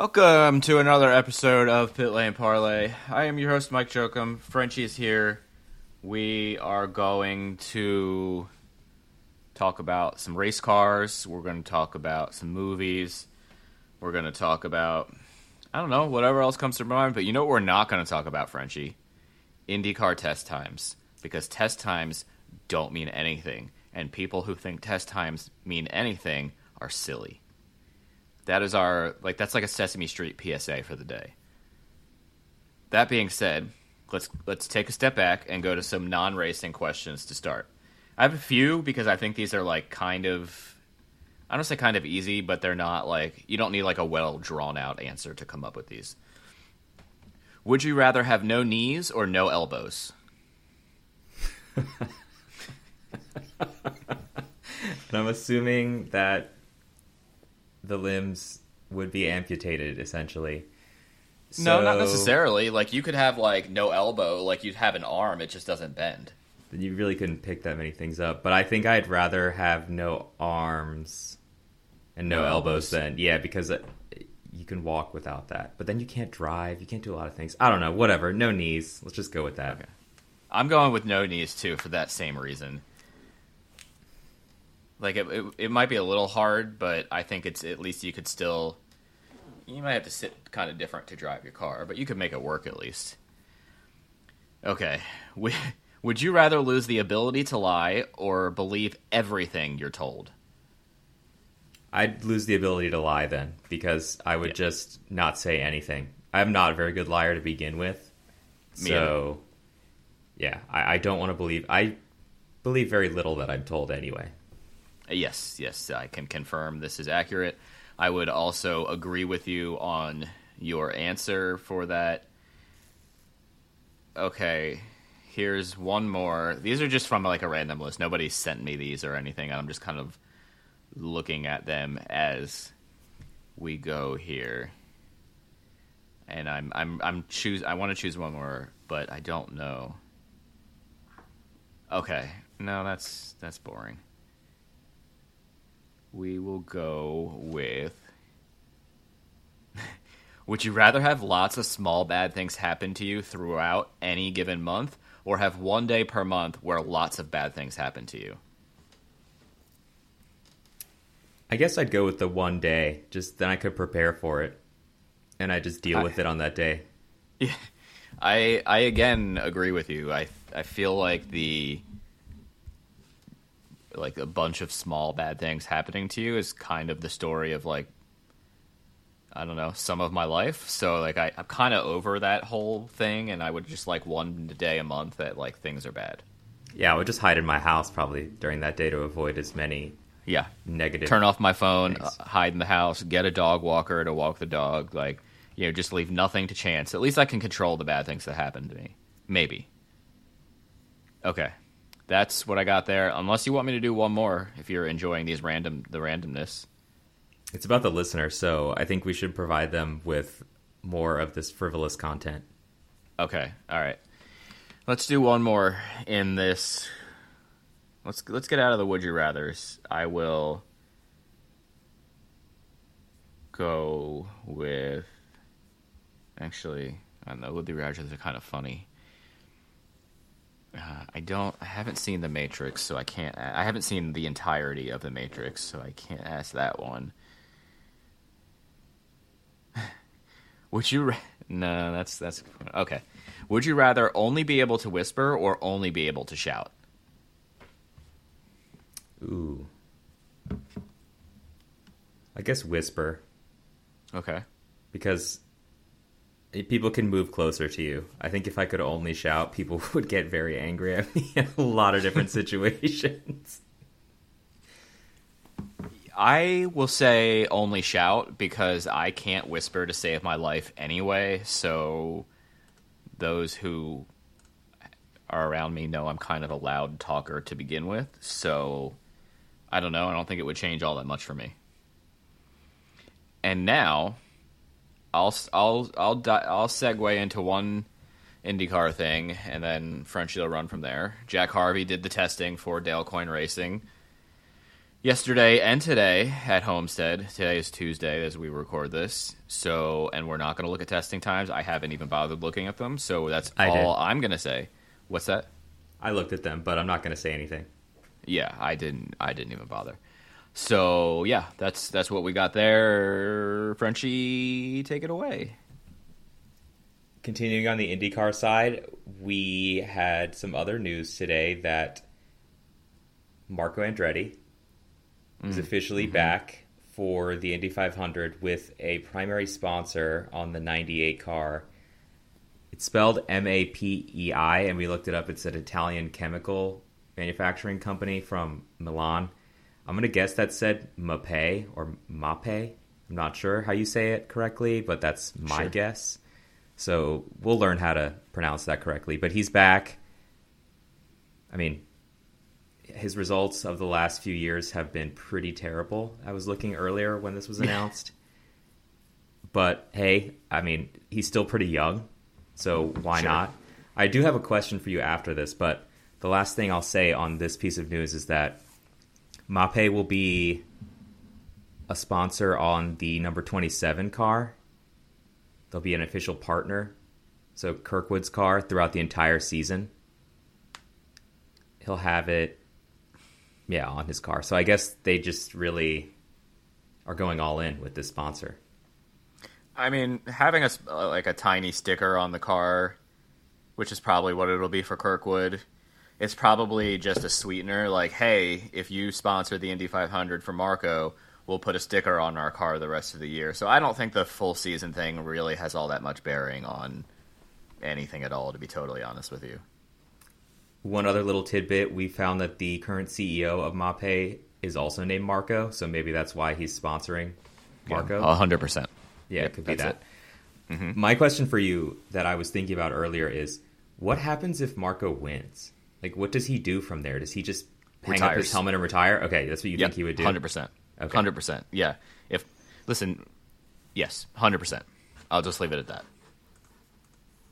Welcome to another episode of Pit Lane Parlay. I am your host, Mike Jokum. Frenchie is here. We are going to talk about some race cars. We're going to talk about some movies. We're going to talk about, I don't know, whatever else comes to mind. But you know what we're not going to talk about, Frenchie? IndyCar test times. Because test times don't mean anything. And people who think test times mean anything are silly. That is our like that's like a Sesame Street PSA for the day. That being said, let's let's take a step back and go to some non-racing questions to start. I have a few because I think these are like kind of I don't say kind of easy, but they're not like you don't need like a well drawn out answer to come up with these. Would you rather have no knees or no elbows? And I'm assuming that the limbs would be amputated essentially. No, not necessarily. Like you could have like no elbow, like you'd have an arm, it just doesn't bend. Then you really couldn't pick that many things up. But I think I'd rather have no arms and no, No elbows elbows. than yeah, because it, you can walk without that. But then you can't drive. You can't do a lot of things. I don't know. Whatever. No knees. Let's just go with that. I'm going with no knees too for that same reason. Like it, it, it might be a little hard, but I think it's at least you could still. You might have to sit kind of different to drive your car, but you could make it work at least. Okay, would would you rather lose the ability to lie or believe everything you're told? I'd lose the ability to lie then because I would Yeah. just not say anything. I'm not a very good liar to begin with. Me so, yeah, I, I don't want to believe. I believe very little that I'm told anyway. Yes, yes, I can confirm this is accurate. I would also agree with you on your answer for that. Okay, here's one more. These are just from like a random list. Nobody sent me these or anything. I'm just kind of looking at them as we go here. And I'm I'm I'm choose I want to choose one more, but I don't know. Okay. No, that's that's boring we will go with. Would you rather have lots of small bad things happen to you throughout any given month, or have one day per month where lots of bad things happen to you? I guess I'd go with the one day. Just then I could prepare for it, and I just deal I- with it on that day. Yeah, I I again agree with you. I I feel like the like a bunch of small bad things happening to you is kind of the story of like I don't know some of my life. So like I, I'm kind of over that whole thing, and I would just like one day a month that like things are bad. Yeah, I would just hide in my house probably during that day to avoid as many Yeah, negative. turn off my phone, uh, hide in the house, get a dog walker to walk the dog. Like, you know, just leave nothing to chance. At least I can control the bad things that happen to me. Maybe. Okay, that's what I got there. Unless you want me to do one more, if you're enjoying these random the randomness. It's about the listener, so I think we should provide them with more of this frivolous content. Okay, all right. Let's do one more in this. Let's let's get out of the would you rather's. I will go with. Actually, I don't know. Would you rather's are kind of funny. Uh, I don't. I haven't seen the Matrix, so I can't. I haven't seen the entirety of the Matrix, so I can't ask that one. Would you? ra- No, that's that's okay. Would you rather only be able to whisper or only be able to shout? Ooh. I guess whisper Okay. because people can move closer to you. I think if I could only shout, people would get very angry at me in a lot of different situations. I will say only shout because I can't whisper to save my life anyway. So those who are around me know I'm kind of a loud talker to begin with. So I don't know. I don't think it would change all that much for me. And now I'll I'll I'll di- I'll segue into one IndyCar thing, and then Frenchie will run from there. Jack Harvey did the testing for Dale Coyne Racing yesterday and today at Homestead. Today is Tuesday as we record this. So, and we're not going to look at testing times. I haven't even bothered looking at them. So that's I all did. I'm going to say. What's that? I looked at them, but I'm not going to say anything. Yeah, I didn't. I didn't even bother. So yeah, that's that's what we got there. Frenchie, take it away. Continuing on the IndyCar side, we had some other news today that Marco Andretti is mm-hmm. officially mm-hmm. back for the Indy 500 with a primary sponsor on the 98 car. It's spelled M A P E I, and we looked it up. It's an Italian chemical manufacturing company from Milan. I'm going to guess that said Mape or Mape. I'm not sure how you say it correctly, but that's my Sure. guess. So we'll learn how to pronounce that correctly. But he's back. I mean, his results of the last few years have been pretty terrible. I was looking earlier when this was announced. but hey, I mean, he's still pretty young, so why Sure. not? I do have a question for you after this, but the last thing I'll say on this piece of news is that Mape will be a sponsor on the number 27 car. They'll be an official partner. So Kirkwood's car throughout the entire season. He'll have it yeah, on his car. So I guess they just really are going all in with this sponsor. I mean, having a uh, like a tiny sticker on the car, which is probably what it'll be for Kirkwood. It's probably just a sweetener, like, hey, if you sponsor the Indy 500 for Marco, we'll put a sticker on our car the rest of the year. So I don't think the full season thing really has all that much bearing on anything at all. To be totally honest with you. One other little tidbit, we found that the current CEO of Mape is also named Marco, so maybe that's why he's sponsoring Marco. A hundred percent. Yeah, Yep, it could be that. Mm-hmm. My question for you that I was thinking about earlier is what happens if Marco wins? Like, what does he do from there? Does he just hang up his helmet and retire? Okay, that's what you think he would do? Hundred percent. Okay. Hundred percent. Yeah. If listen, yes, hundred percent. I'll just leave it at that.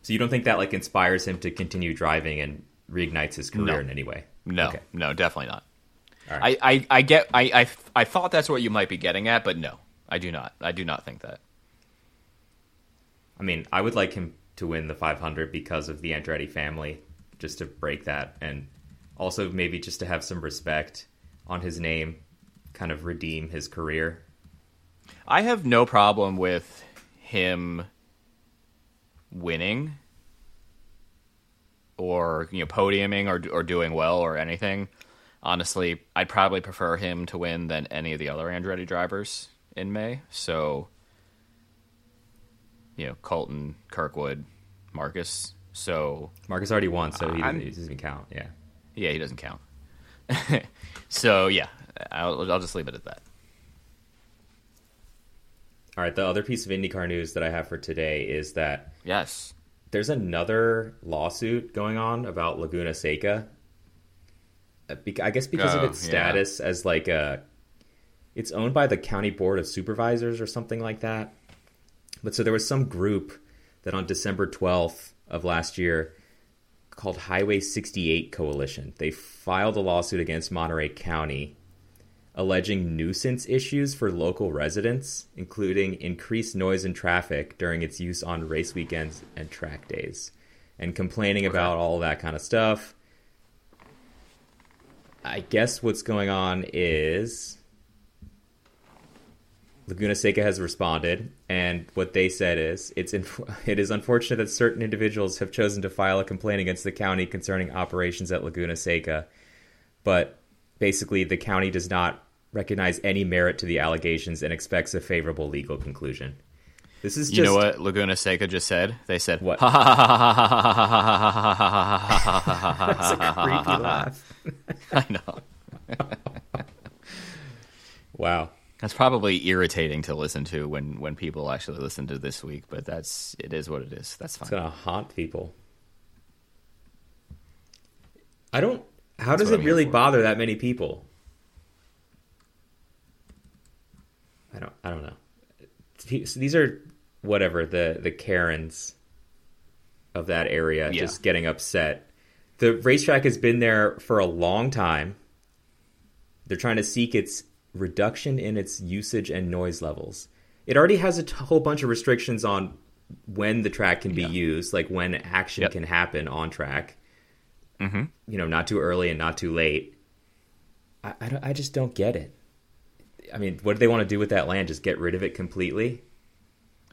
So you don't think that like inspires him to continue driving and reignites his career No. in any way? No, Okay. no, definitely not. Right. I, I, I get I, I I thought that's what you might be getting at, but no, I do not. I do not think that. I mean, I would like him to win the 500 because of the Andretti family, just to break that, and also maybe just to have some respect on his name, kind of redeem his career. I have no problem with him winning or you know podiuming or or doing well or anything. Honestly, I'd probably prefer him to win than any of the other Andretti drivers in May. So, you know, Colton, Kirkwood, Marcus. So, Marcus already won, so he doesn't, he doesn't count. Yeah. yeah, he doesn't count. so, yeah, I'll, I'll just leave it at that. All right. The other piece of IndyCar news that I have for today is that Yes. there's another lawsuit going on about Laguna Seca. Uh, I guess because of Oh, its yeah. status as like a, it's owned by the county board of supervisors or something like that. But so there was some group that on December 12th of last year called Highway 68 Coalition. They filed a lawsuit against Monterey County alleging nuisance issues for local residents, including increased noise and traffic during its use on race weekends and track days, and complaining about all that kind of stuff. I guess what's going on is Laguna Seca has responded, and what they said is it's inf- it is unfortunate that certain individuals have chosen to file a complaint against the county concerning operations at Laguna Seca, but basically the county does not recognize any merit to the allegations and expects a favorable legal conclusion. This is just You know what Laguna Seca just said? They said, What? Ha ha ha ha ha ha ha ha ha ha ha ha ha That's a creepy laugh. I know. Wow. That's probably irritating to listen to when when people actually listen to this week, but that's it is what it is. That's fine. It's gonna haunt people. I don't. How That's does it I'm really bother that many people? I don't. I don't know. These are whatever the the Karens of that area Yeah. just getting upset. The racetrack has been there for a long time. They're trying to seek its reduction in its usage and noise levels. It already has a t- whole bunch of restrictions on when the track can be Yeah. used, like when action Yep. can happen on track. hmm You know, not too early and not too late. I, I, I just don't get it. I mean, what do they want to do with that land? Just get rid of it completely?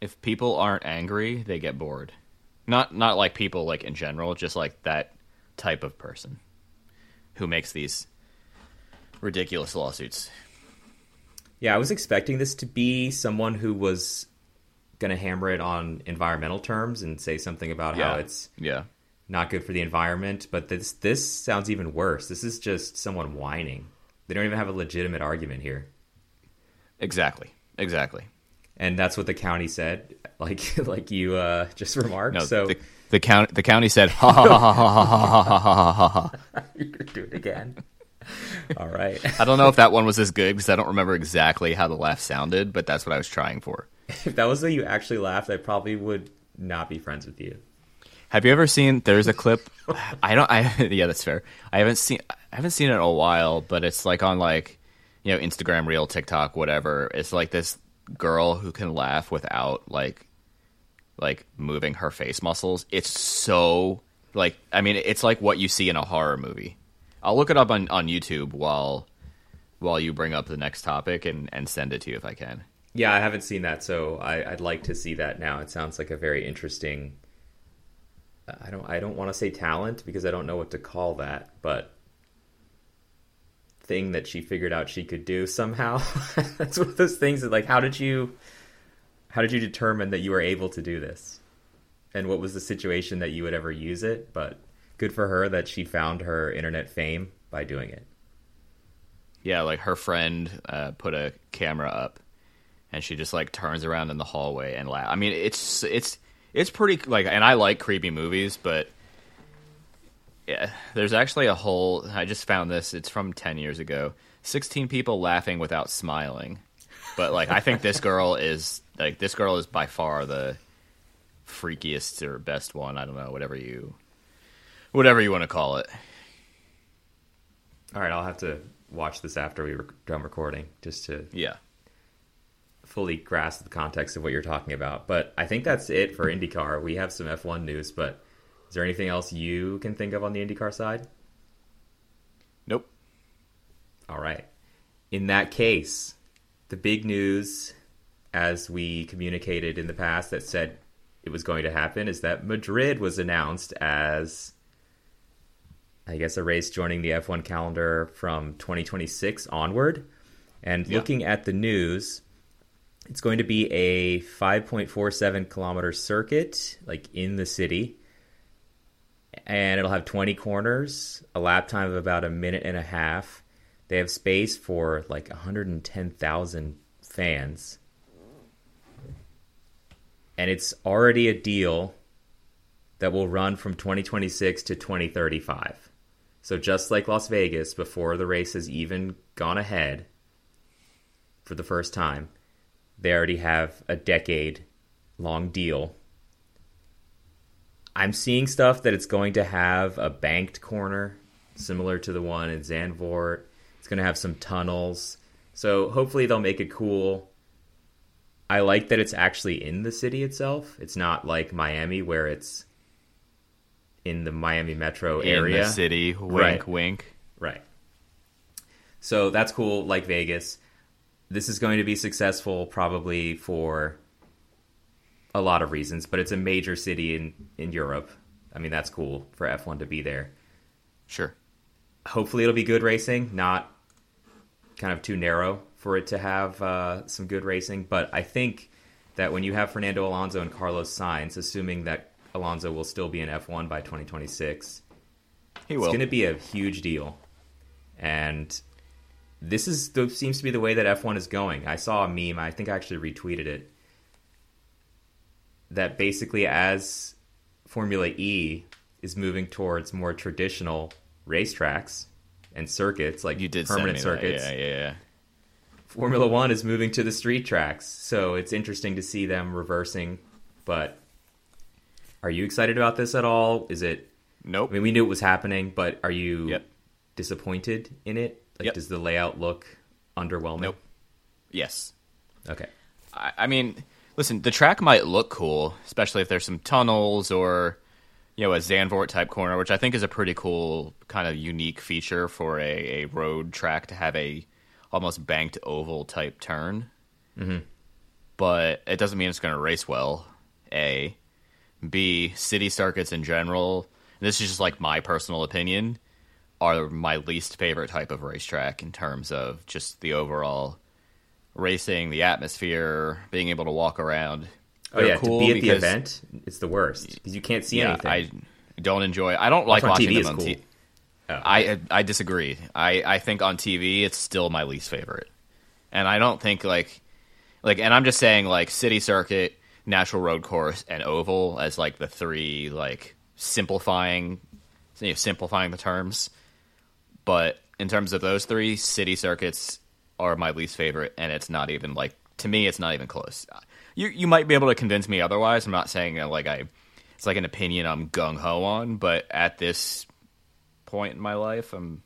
If people aren't angry, they get bored. Not not like people like in general, just like that type of person who makes these ridiculous lawsuits. Yeah, I was expecting this to be someone who was going to hammer it on environmental terms and say something about how it's yeah. not good for the environment, but this this sounds even worse. This is just someone whining. They don't even have a legitimate argument here. Exactly. Exactly. And that's what the county said, like like you uh, just remarked. No, so the, the county the county said ha ha ha ha ha ha ha ha ha ha. you're gonna do it again. All right. I don't know if that one was as good because I don't remember exactly how the laugh sounded, but that's what I was trying for. if that was the you actually laughed, I probably would not be friends with you. Have you ever seen? There's a clip. I don't. I yeah, that's fair. I haven't seen. I haven't seen it in a while, but it's like on like you know Instagram, Reel, TikTok, whatever. It's like this girl who can laugh without like like moving her face muscles. It's so like I mean, it's like what you see in a horror movie. I'll look it up on on YouTube while while you bring up the next topic and and send it to you if I can. Yeah, I haven't seen that, so I, I'd like to see that now. It sounds like a very interesting. I don't. I don't want to say talent because I don't know what to call that, but thing that she figured out she could do somehow. That's one of those things that, like, how did you, how did you determine that you were able to do this, and what was the situation that you would ever use it? But good for her that she found her internet fame by doing it. Yeah, like her friend uh, put a camera up, and she just like turns around in the hallway and laugh. I mean, it's it's it's pretty like, and I like creepy movies, but yeah, there's actually a whole. I just found this. It's from ten years ago. Sixteen people laughing without smiling, but like I think this girl is like this girl is by far the freakiest or best one. I don't know, whatever you whatever you want to call it. All right, I'll have to watch this after we were done recording just to Yeah. fully grasp the context of what you're talking about. But I think that's it for IndyCar. We have some F1 news, but is there anything else you can think of on the IndyCar side? Nope. All right. In that case, the big news, as we communicated in the past, that said it was going to happen is that Madrid was announced as, I guess, a race joining the F1 calendar from 2026 onward. And Yeah. looking at the news, it's going to be a 5.47 kilometer circuit, like in the city. And it'll have 20 corners, a lap time of about a minute and a half. They have space for like 110,000 fans. And it's already a deal that will run from 2026 to 2035. So just like Las Vegas, before the race has even gone ahead for the first time, they already have a decade long deal. I'm seeing stuff that it's going to have a banked corner similar to the one in Zandvoort. It's going to have some tunnels. So hopefully they'll make it cool. I like that it's actually in the city itself. It's not like Miami where it's in the Miami metro area. In the city, wink, Right. wink. Right. So that's cool, like Vegas. this is going to be successful probably for a lot of reasons, but it's a major city in, in Europe. I mean, that's cool for F1 to be there. Sure. Hopefully, it'll be good racing, not kind of too narrow for it to have uh, some good racing. But I think that when you have Fernando Alonso and Carlos Sainz, assuming that Alonso will still be in F1 by 2026, He will. it's going to be a huge deal. And this is the, seems to be the way that F1 is going. I saw a meme, I think I actually retweeted it, that basically as Formula E is moving towards more traditional racetracks and circuits, like you did permanent me that. circuits, Yeah, yeah, yeah. Formula One is moving to the street tracks. So it's interesting to see them reversing. But are you excited about this at all? Is it Nope. I mean, we knew it was happening, but are you Yep. disappointed in it? Like, Yep. does the layout look underwhelming? Nope. yes. Okay. I, I mean, listen, the track might look cool, especially if there's some tunnels or you know a Zandvoort type corner, which I think is a pretty cool kind of unique feature for a, a road track to have a almost banked oval type turn. Mm-hmm. But it doesn't mean it's going to race well. A, B, city circuits in general. And this is just like my personal opinion. Are my least favorite type of racetrack in terms of just the overall racing, the atmosphere, being able to walk around. Oh They're yeah, cool to be at the event, it's the worst because you can't see yeah, anything. I don't enjoy. I don't like watching TV them on cool. TV. Oh. I I disagree. I I think on TV it's still my least favorite, and I don't think like like and I'm just saying like city circuit, natural road course, and oval as like the three like simplifying you know, simplifying the terms. But in terms of those three, city circuits are my least favorite, and it's not even like to me, it's not even close. You you might be able to convince me otherwise. I'm not saying like I, it's like an opinion I'm gung ho on, but at this point in my life, I'm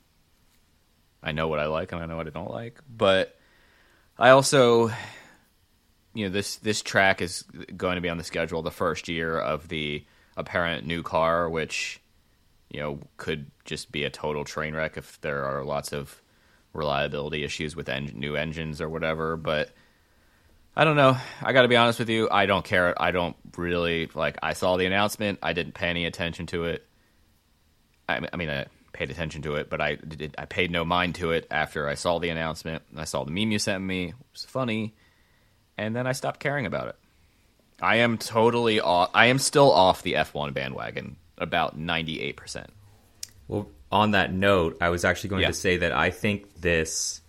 I know what I like and I know what I don't like, but I also you know this this track is going to be on the schedule the first year of the apparent new car which you know could just be a total train wreck if there are lots of reliability issues with en- new engines or whatever but I don't know. I got to be honest with you. I don't care. I don't really like. I saw the announcement. I didn't pay any attention to it. I, I mean, I paid attention to it, but I did, I paid no mind to it after I saw the announcement. I saw the meme you sent me. It was funny, and then I stopped caring about it. I am totally off. I am still off the F1 bandwagon. About ninety eight percent. Well, on that note, I was actually going Yeah. to say that I think this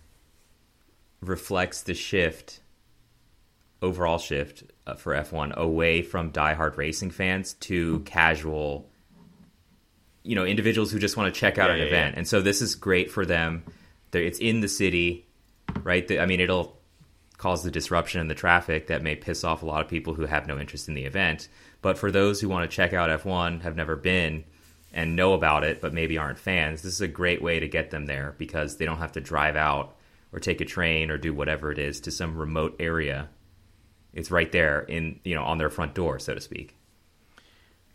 reflects the shift, overall shift uh, for F1 away from diehard racing fans to casual, you know, individuals who just want to check out Yeah, an yeah, event. And so this is great for them. They're, it's in the city, right? The- I mean, it'll cause the disruption in the traffic that may piss off a lot of people who have no interest in the event. But for those who want to check out F1, have never been, and know about it, but maybe aren't fans, this is a great way to get them there because they don't have to drive out or take a train or do whatever it is to some remote area. It's right there in you know on their front door, so to speak.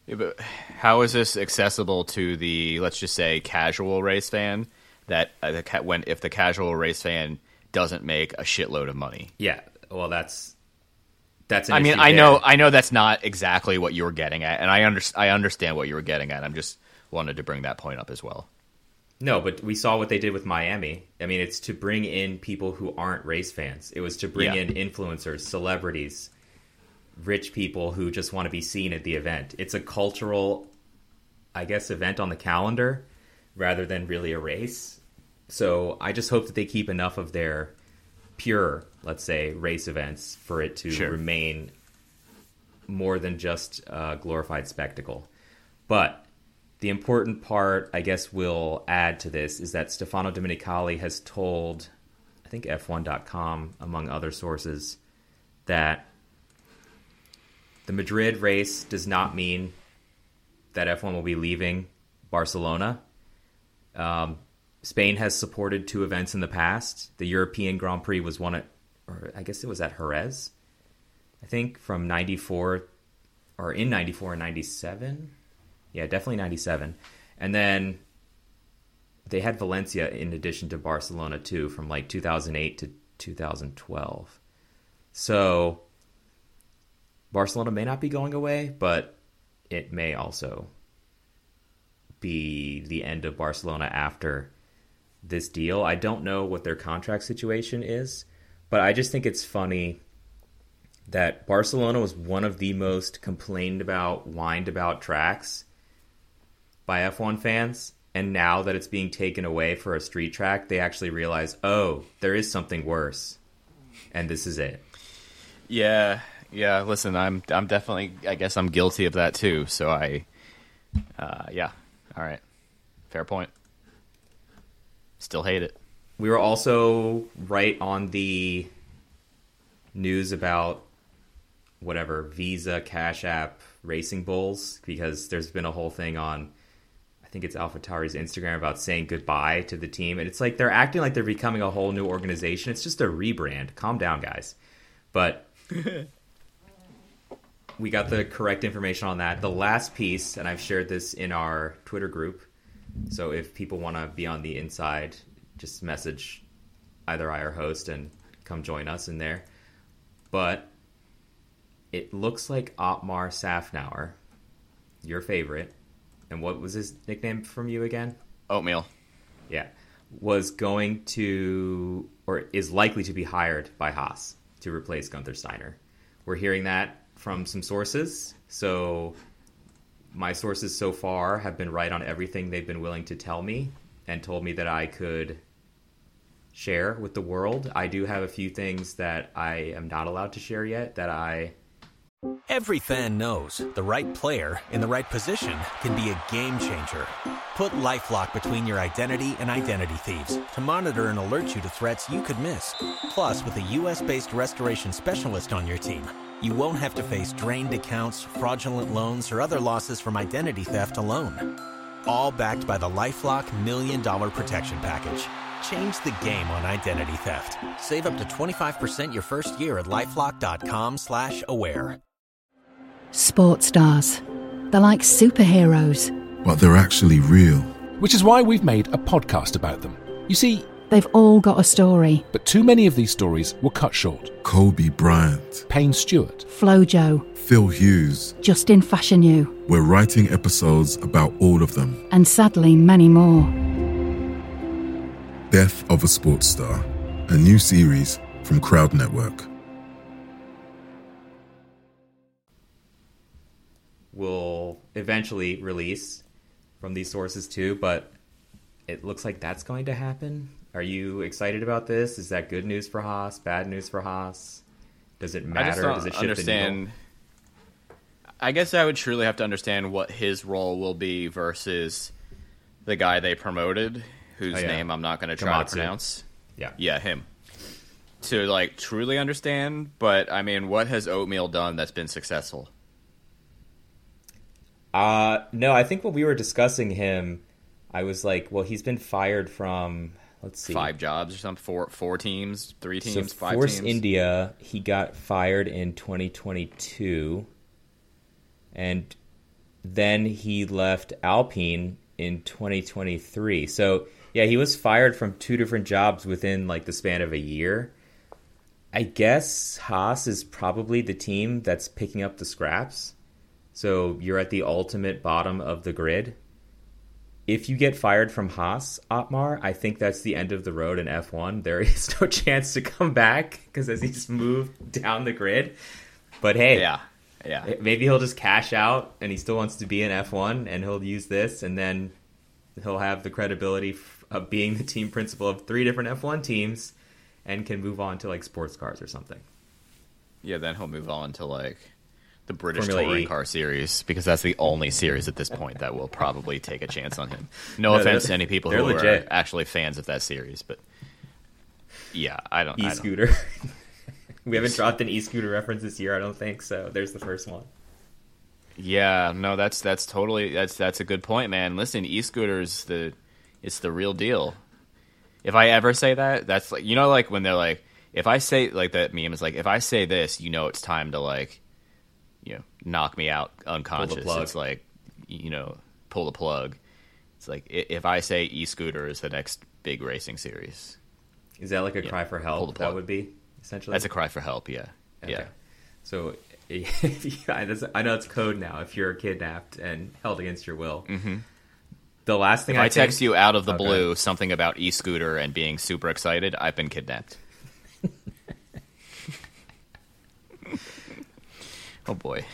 Yeah, but how is this accessible to the let's just say casual race fan that uh, when if the casual race fan doesn't make a shitload of money? Yeah, well, that's that's. An I mean, I know. I know that's not exactly what you were getting at, and I under, I understand what you were getting at. I'm just wanted to bring that point up as well. No, but we saw what they did with Miami. I mean, it's to bring in people who aren't race fans. It was to bring Yeah. in influencers, celebrities, rich people who just want to be seen at the event. It's a cultural, I guess, event on the calendar rather than really a race. So I just hope that they keep enough of their pure, let's say, race events for it to Sure. remain more than just a glorified spectacle. But the important part, I guess, we'll add to this is that Stefano Domenicali has told, I think F1.com, among other sources, that the Madrid race does not mean that F1 will be leaving Barcelona. Um, Spain has supported two events in the past. The European Grand Prix was one at, or I guess it was at Jerez, I think, from 94, or in 94 and 97. Yeah, definitely 97. And then they had Valencia in addition to Barcelona too from like 2008 to 2012. So Barcelona may not be going away, but it may also be the end of Barcelona after this deal. I don't know what their contract situation is, but I just think it's funny that Barcelona was one of the most complained about, whined about tracks by F1 fans. And now that it's being taken away for a street track, they actually realize, oh, there is something worse. And this is it. Yeah, yeah. Listen, I'm I'm definitely. I guess I'm guilty of that too. So I, uh, yeah. All right, fair point. Still hate it. We were also right on the news about whatever Visa, Cash App, Racing Bulls because there's been a whole thing on I think it's AlphaTauri's Instagram about saying goodbye to the team and it's like they're acting like they're becoming a whole new organization. It's just a rebrand. Calm down, guys. But we got the correct information on that. The last piece, and I've shared this in our Twitter group. So if people want to be on the inside, just message either I or host and come join us in there. But it looks like Otmar Szafnauer, your favorite, and what was his nickname from you again? Oatmeal. Yeah, was going to or is likely to be hired by Haas to replace Gunther Steiner. We're hearing that from some sources. So my sources so far have been right on everything they've been willing to tell me and told me that I could share with the world. I do have a few things that I am not allowed to share yet that I Every fan knows the right player in the right position can be a game changer. Put LifeLock between your identity and identity thieves to monitor and alert you to threats you could miss. Plus, with a U.S.-based restoration specialist on your team, you won't have to face drained accounts, fraudulent loans, or other losses from identity theft alone. All backed by the LifeLock Million Dollar Protection Package. Change the game on identity theft. Save up to 25% your first year at LifeLock.com slash aware. Sports stars. They're like superheroes. but they're actually real. Which is why we've made a podcast about them. You see, They've all got a story. but too many of these stories were cut short. Kobe Bryant, Payne Stewart, Flo Flojo, Phil Hughes. Justin Fashanu, We're writing episodes about all of them. and sadly many more. Death of a Sports Star, a new series from Crowd Network. will eventually release from these sources too, but it looks like that's going to happen. Are you excited about this? Is that good news for Haas? Bad news for Haas? Does it matter? Does it shift understand. the needle? I guess I would truly have to understand what his role will be versus the guy they promoted, whose Oh, yeah. name I'm not going to try Komatsu. to pronounce. Yeah. Yeah, him. To like truly understand, but I mean, what has Oatmeal done that's been successful? Uh no, I think when we were discussing him, I was like, well, he's been fired from let's see. Five jobs or something? Four, four teams, three teams So teams, five Force teams. India, he got fired in 2022, and then he left Alpine in 2023. So yeah, he was fired from two different jobs within like the span of a year. I guess Haas is probably the team that's picking up the scraps. So you're at the ultimate bottom of the grid. If you get fired from Haas, Otmar, I think that's the end of the road in F1. There is no chance to come back because as he's moved down the grid. But hey, Yeah, yeah. maybe he'll just cash out and he still wants to be in F1 and he'll use this and then he'll have the credibility of being the team principal of three different F1 teams and can move on to like sports cars or something. Yeah, then he'll move on to like the British Formula touring E. car series because that's the only series at this point that will probably take a chance on him. No, No, offense to any people who legit. are actually fans of that series, but yeah, I don't. I don't- E-scooter. we haven't dropped an e-scooter reference this year, I don't think. So there's the first one. Yeah, no, that's that's totally that's that's a good point, man. Listen, e-scooters the it's the real deal. If I ever say that, that's like you know like when they're like if I say like that meme is like if I say this, you know it's time to like you know knock me out unconscious. It's like you know pull the plug. It's like if I say e-scooter is the next big racing series. Is that like a cry for help? That would be essentially. That's a cry for help. Yeah, Okay. yeah. So I I know it's code now. If you're kidnapped and held against your will, mm-hmm. the last thing If I, I, text think- you out of the Okay. blue something about e-scooter and being super excited, I've been kidnapped. oh boy.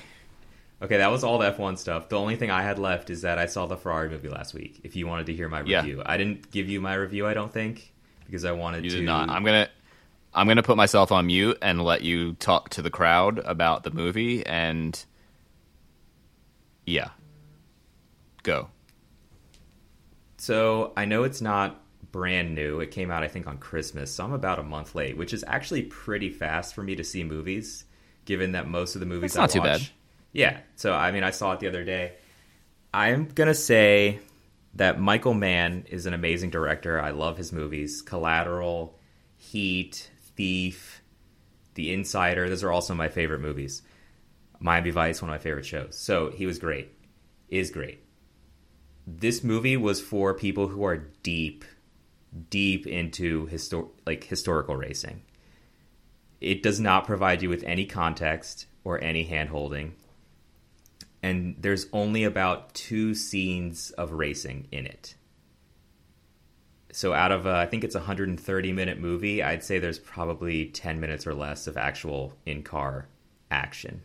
Okay, that was all the F1 stuff. The only thing I had left is that I saw the Ferrari movie last week. If you wanted to hear my Yeah. review, I didn't give you my review. I don't think because I wanted You to. did not. I'm gonna I'm gonna put myself on mute and let you talk to the crowd about the movie and yeah. Go. So I know it's not brand new. It came out, I think, on Christmas. So I'm about a month late, which is actually pretty fast for me to see movies, given that most of the movies That's not I too watch- bad. Yeah. So I mean, I saw it the other day. I'm gonna say that Michael Mann is an amazing director. I love his movies. Collateral, Heat, Thief, The Insider. Those are also my favorite movies. Miami Vice, one of my favorite shows. So he was great. Is great this movie was for people who are deep, deep into histor- like historical racing. It does not provide you with any context or any handholding, and there's only about two scenes of racing in it. So out of uh, I think it's a 130 minute movie, I'd say there's probably 10 minutes or less of actual in car action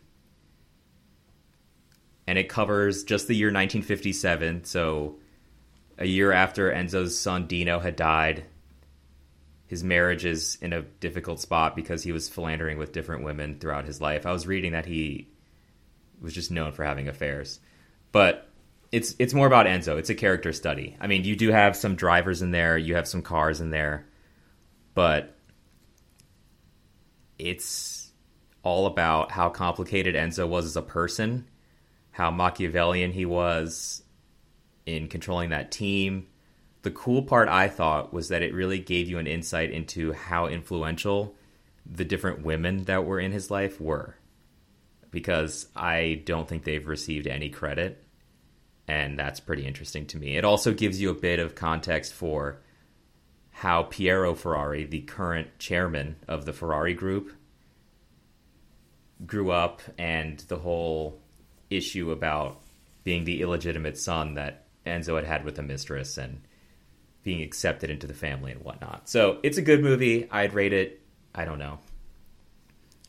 and it covers just the year 1957. So, a year after Enzo's son Dino had died, his marriage is in a difficult spot because he was philandering with different women throughout his life. I was reading that he was just known for having affairs, but it's it's more about Enzo. It's a character study. I mean, you do have some drivers in there, you have some cars in there, but it's all about how complicated Enzo was as a person how Machiavellian he was in controlling that team. The cool part I thought was that it really gave you an insight into how influential the different women that were in his life were. Because I don't think they've received any credit. And that's pretty interesting to me. It also gives you a bit of context for how Piero Ferrari, the current chairman of the Ferrari group, grew up and the whole issue about being the illegitimate son that Enzo had had with a mistress and being accepted into the family and whatnot. So it's a good movie. I'd rate it. I don't know.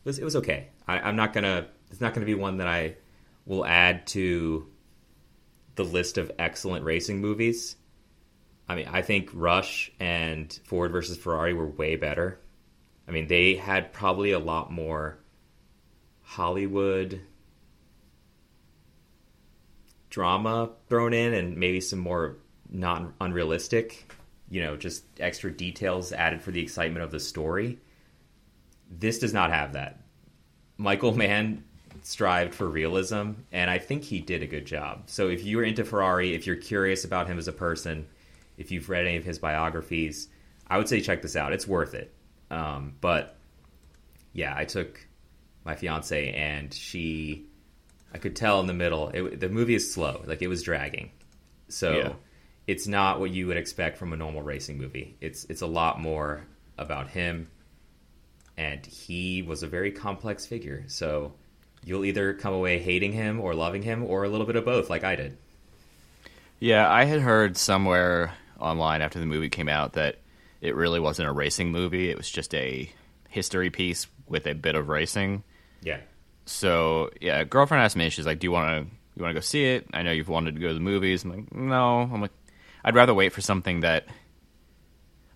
It was it was okay. I, I'm not gonna. It's not gonna be one that I will add to the list of excellent racing movies. I mean, I think Rush and Ford versus Ferrari were way better. I mean, they had probably a lot more Hollywood drama thrown in and maybe some more non unrealistic, you know, just extra details added for the excitement of the story. This does not have that. Michael Mann strived for realism, and I think he did a good job. So if you're into Ferrari, if you're curious about him as a person, if you've read any of his biographies, I would say check this out. It's worth it. Um, but yeah, I took my fiance, and she, I could tell in the middle, it, the movie is slow, like it was dragging. So Yeah. It's not what you would expect from a normal racing movie. It's it's a lot more about him, and he was a very complex figure. So you'll either come away hating him or loving him, or a little bit of both, like I did. Yeah, I had heard somewhere online after the movie came out that it really wasn't a racing movie. It was just a history piece with a bit of racing. Yeah. So yeah, girlfriend asked me, she's like, "Do you want to you want to go see it? I know you've wanted to go to the movies." I'm like, "No." I'm like, "I'd rather wait for something that."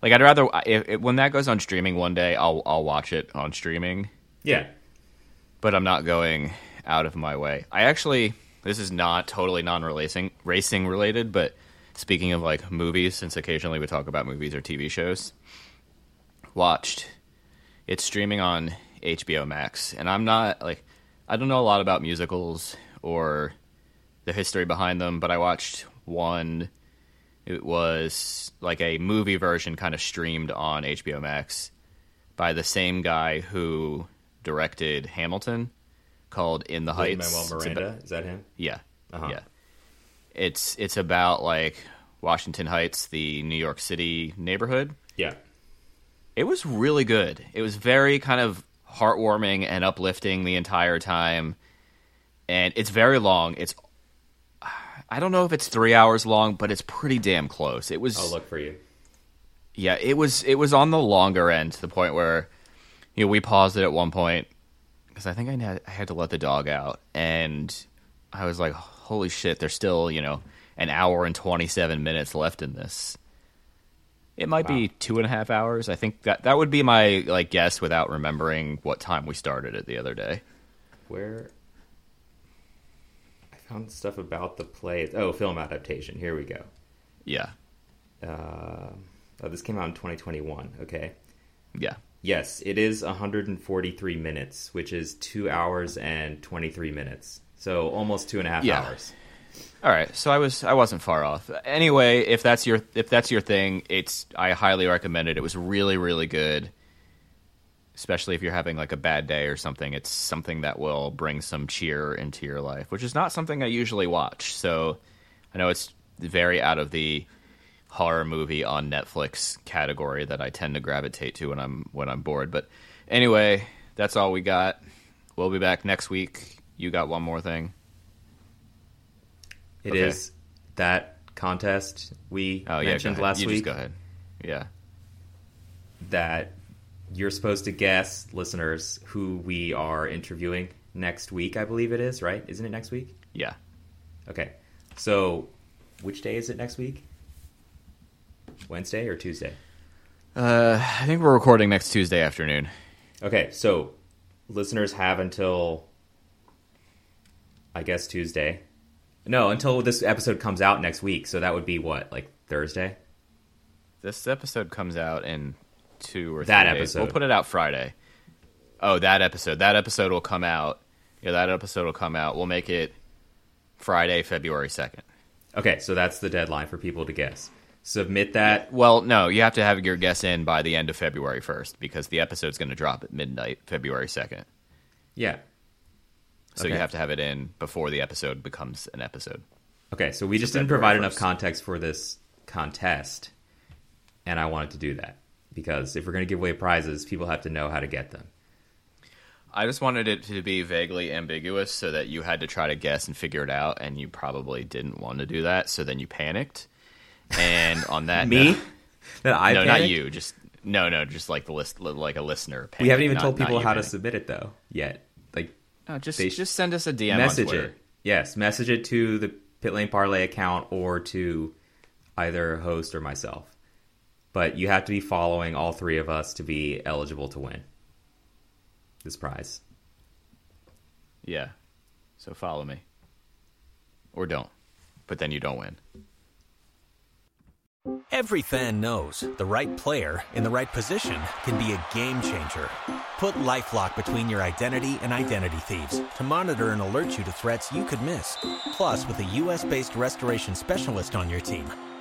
Like I'd rather if, if, when that goes on streaming one day, I'll I'll watch it on streaming. Yeah. but I'm not going out of my way. I actually, this is not totally non-racing racing related, but speaking of like movies, since occasionally we talk about movies or TV shows, watched. It's streaming on HBO Max, and I'm not like I don't know a lot about musicals or the history behind them, but I watched one. It was like a movie version, kind of streamed on HBO Max by the same guy who directed Hamilton, called In the Heights. Manuel Miranda, about- is that him? yeah, Uh-huh. yeah. It's it's about like Washington Heights, the New York City neighborhood, Yeah. It was really good. It was very kind of heartwarming and uplifting the entire time. And it's very long. It's I don't know if it's 3 hours long, but it's pretty damn close. It was I'll look for you. Yeah, it was it was on the longer end to the point where you know, we paused it at one point cuz I think I had, I had to let the dog out and I was like, "Holy shit, there's still, you know, an hour and 27 minutes left in this." It might be two and a half hours. I think that that would be my like guess without remembering what time we started it the other day. Where found stuff about the play. Oh, film adaptation. Here we go. Yeah, Uh, oh, this came out in 2021. Okay. yeah, Yes, it is 143 minutes, which is two hours and 23 minutes. So almost two and a half Yeah. hours. All right, so I was I wasn't far off. Anyway, if that's your if that's your thing, it's I highly recommend it. It was really really good. Especially if you're having like a bad day or something, it's something that will bring some cheer into your life, which is not something I usually watch. So I know it's very out of the horror movie on Netflix category that I tend to gravitate to when I'm when I'm bored. But anyway, that's all we got. We'll be back next week. You got one more thing. It Okay. is that contest we Oh yeah, mentioned ahead. last you week Just go ahead. Yeah. that you're supposed to guess, listeners, who we are interviewing next week. I believe it is right. Isn't it next week? Yeah. Okay. So, which day is it next week? Wednesday or Tuesday? Uh, I think we're recording next Tuesday afternoon. Okay, so listeners have until I guess Tuesday. No, until this episode comes out next week. So that would be what, like Thursday? This episode comes out in two or three That days. episode. We'll put it out Friday. Oh, that episode. That episode will come out. Yeah, that episode will come out. We'll make it Friday, February second. Okay, so that's the deadline for people to guess. Submit that. Well, no, you have to have your guess in by the end of February first because the episode's going to drop at midnight, February second. Yeah. So you have to have it in before the episode becomes an episode. Okay, so we just didn't provide enough context for this contest, and I wanted to do that because if we're going to give away prizes, people have to know how to get them. I just wanted it to be vaguely ambiguous so that you had to try to guess and figure it out, and you probably didn't want to do that, so then you panicked. And on that, Me? note- That I no, not you. Just no, no, just like the list, like a listener. We haven't even not- told people you how to submit it though yet. Like No, just they- just send us a DM. message on it. Yes, message it to the Pit Lane Parlay account or to either host or myself. But you have to be following all three of us to be eligible to win this prize. Yeah. So follow me, or don't. But then you don't win. Every fan knows the right player in the right position can be a game changer. Put LifeLock between your identity and identity thieves to monitor and alert you to threats you could miss. Plus, with a U.S.-based restoration specialist on your team,